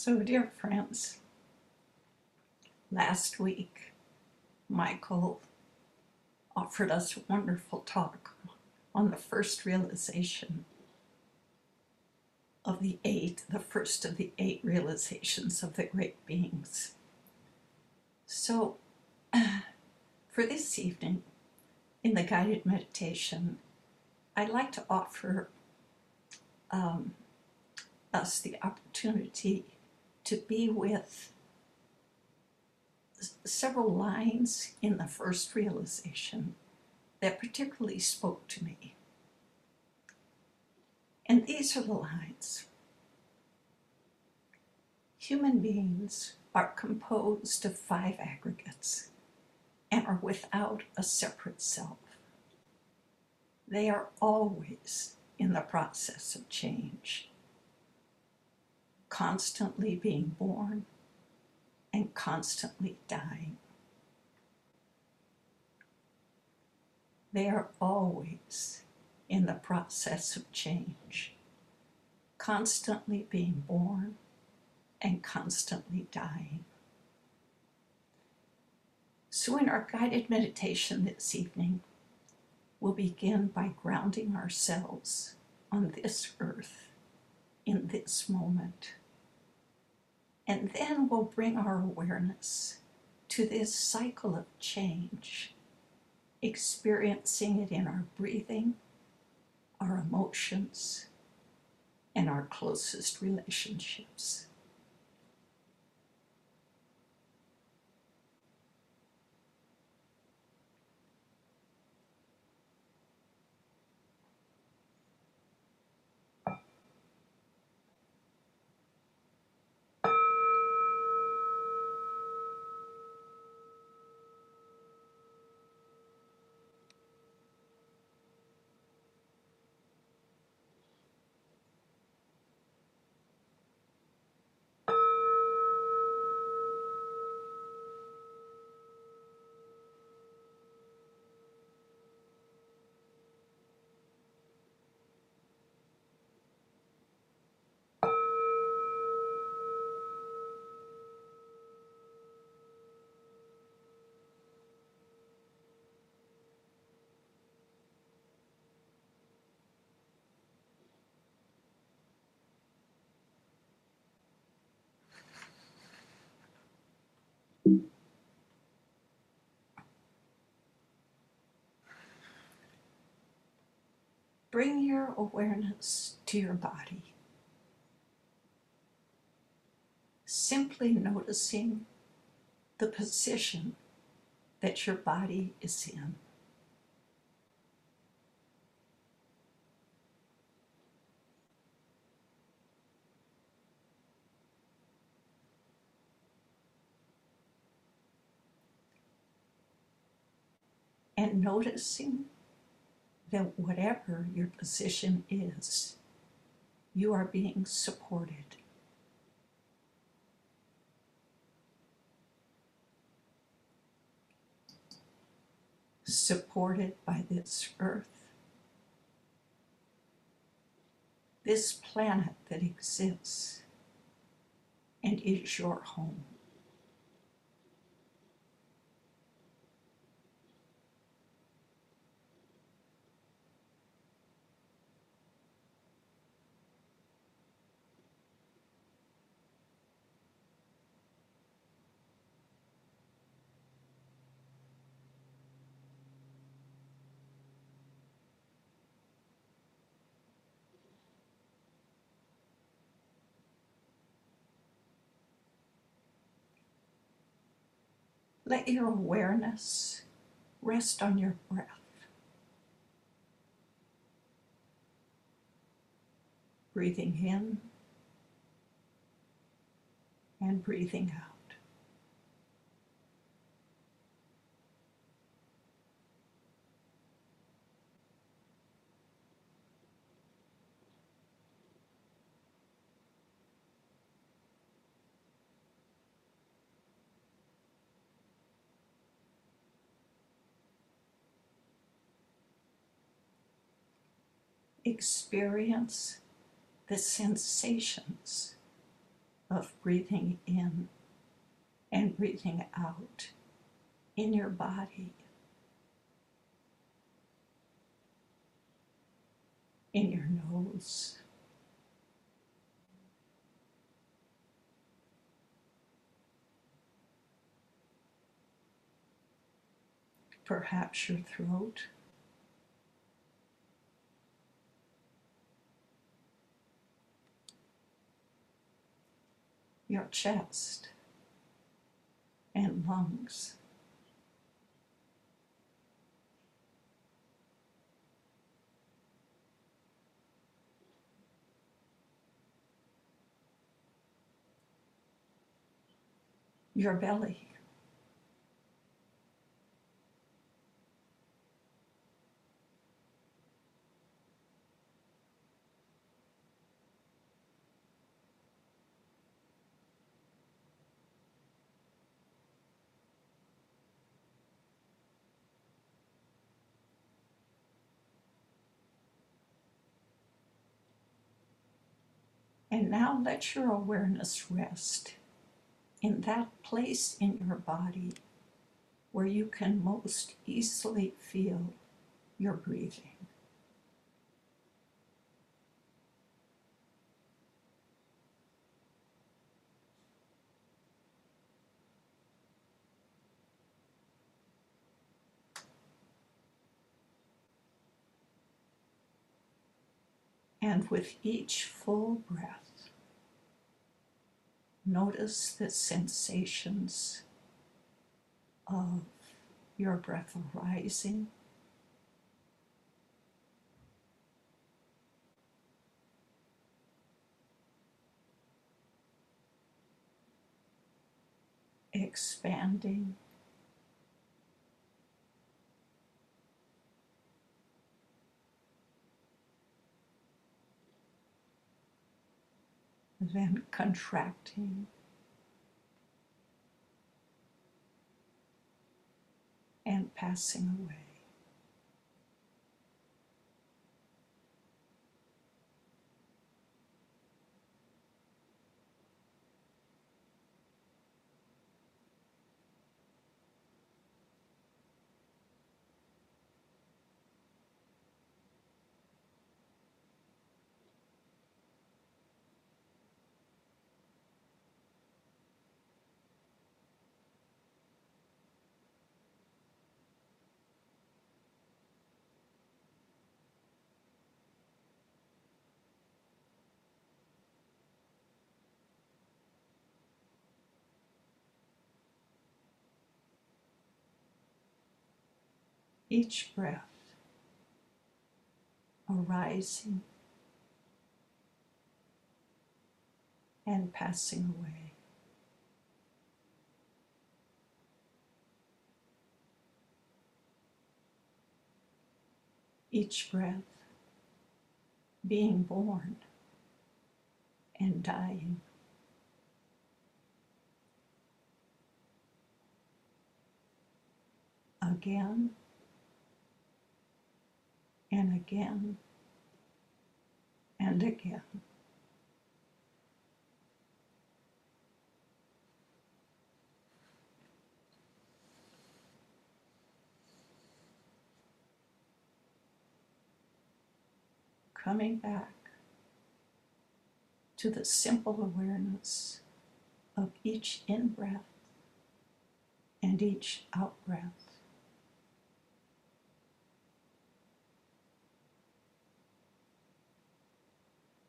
So, dear friends, last week Michael offered us a wonderful talk on the first realization of the eight, the first of the eight realizations of the great beings. So, for this evening, in the guided meditation, I'd like to offer um, us the opportunity to be with several lines in the first realization that particularly spoke to me. And these are the lines Human beings are composed of five aggregates and are without a separate self. They are always in the process of change, constantly being born and constantly dying. They are always in the process of change, constantly being born and constantly dying. So, in our guided meditation this evening, we'll begin by grounding ourselves on this earth in this moment. And then we'll bring our awareness to this cycle of change, experiencing it in our breathing our emotions, and our closest relationships. Bring your awareness to your body. Simply noticing the position that your body is in. and noticing that whatever your position is, you are being supported. Supported by this earth, this planet that exists and is your home. Let your awareness rest on your breath. Breathing in and breathing out. Experience the sensations of breathing in and breathing out in your body, in your nose. Perhaps your throat. Your chest and lungs. Your belly. And now let your awareness rest in that place in your body where you can most easily feel your breathing. And with each full breath, notice the sensations of your breath arising expanding then contracting and passing away. Each breath arising and passing away. Each breath being born and dying. Again and again and again. Coming back to the simple awareness of each in breath and each out breath.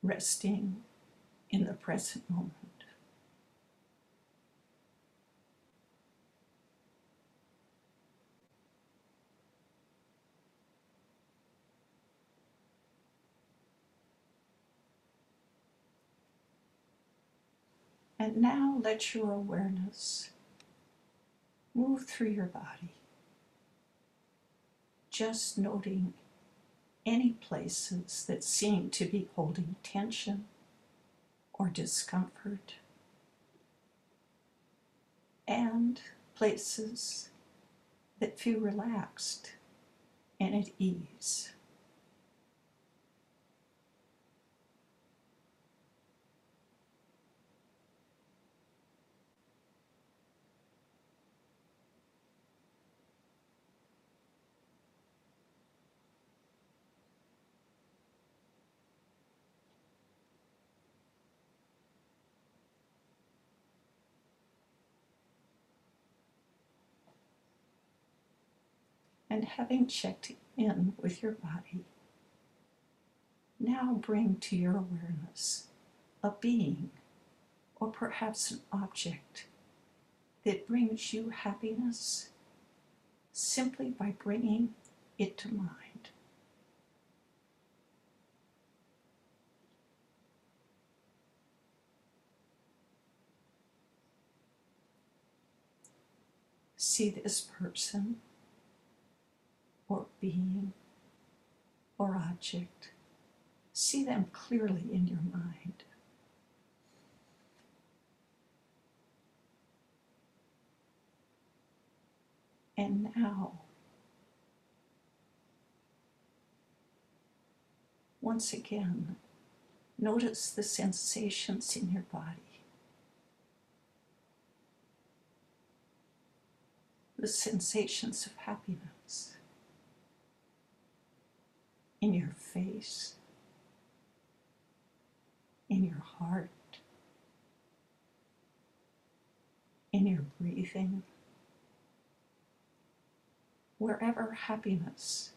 Resting in the present moment. And now let your awareness move through your body, just noting any places that seem to be holding tension or discomfort, and places that feel relaxed and at ease. And having checked in with your body, now bring to your awareness a being or perhaps an object that brings you happiness simply by bringing it to mind. See this person or being or object. See them clearly in your mind. And now, once again, notice the sensations in your body. The sensations of happiness in your face, in your heart, in your breathing wherever happiness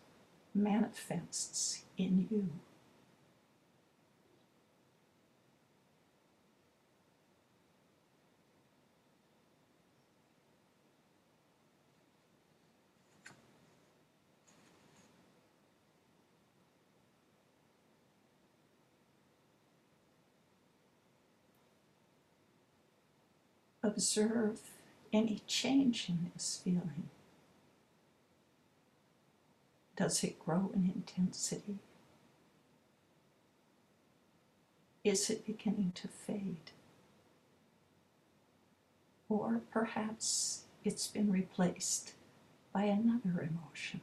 manifests in you. Observe any change in this feeling. Does it grow in intensity? Is it beginning to fade? Or perhaps it's been replaced by another emotion.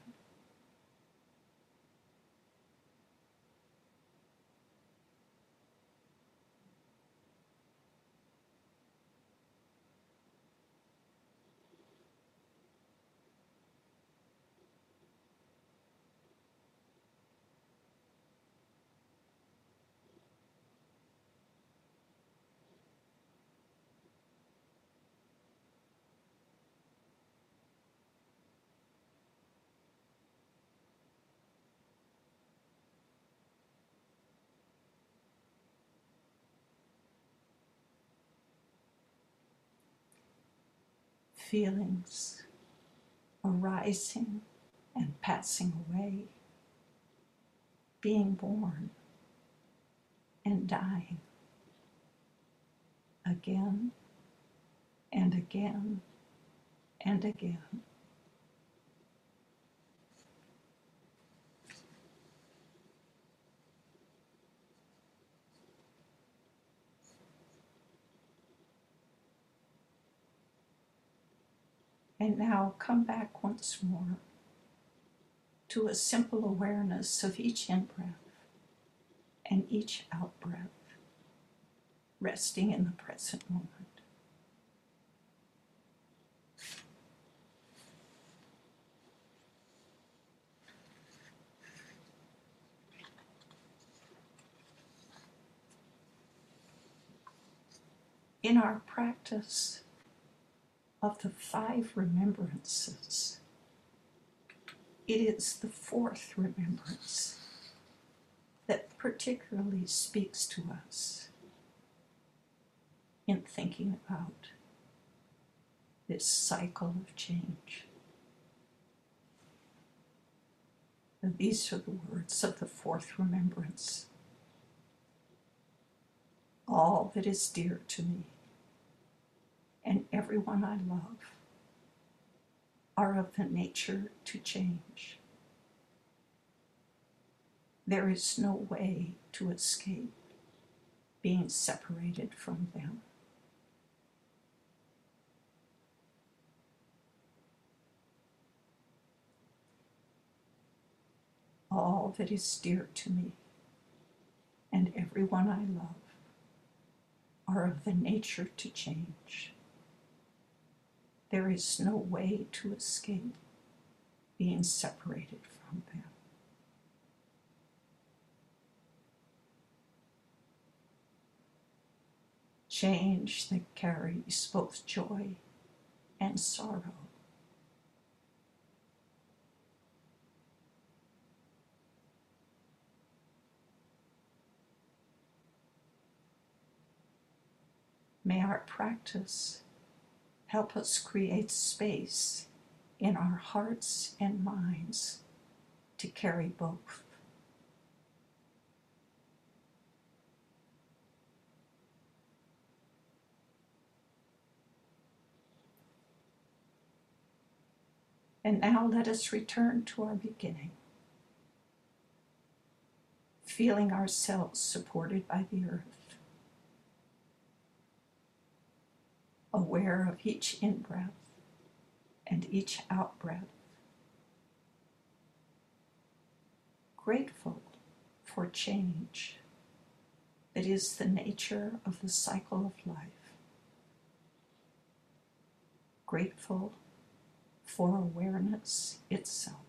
Feelings arising and passing away, being born and dying again and again and again. And now come back once more to a simple awareness of each in breath and each out breath, resting in the present moment. In our practice, of the five remembrances, it is the fourth remembrance that particularly speaks to us in thinking about this cycle of change. And these are the words of the fourth remembrance. All that is dear to me and everyone I love are of the nature to change. There is no way to escape being separated from them. All that is dear to me and everyone I love are of the nature to change. There is no way to escape being separated from them. Change that carries both joy and sorrow. May our practice help us create space in our hearts and minds to carry both. And now let us return to our beginning, feeling ourselves supported by the earth, aware of each in breath and each out breath, grateful for change. That is the nature of the cycle of life, grateful for awareness itself.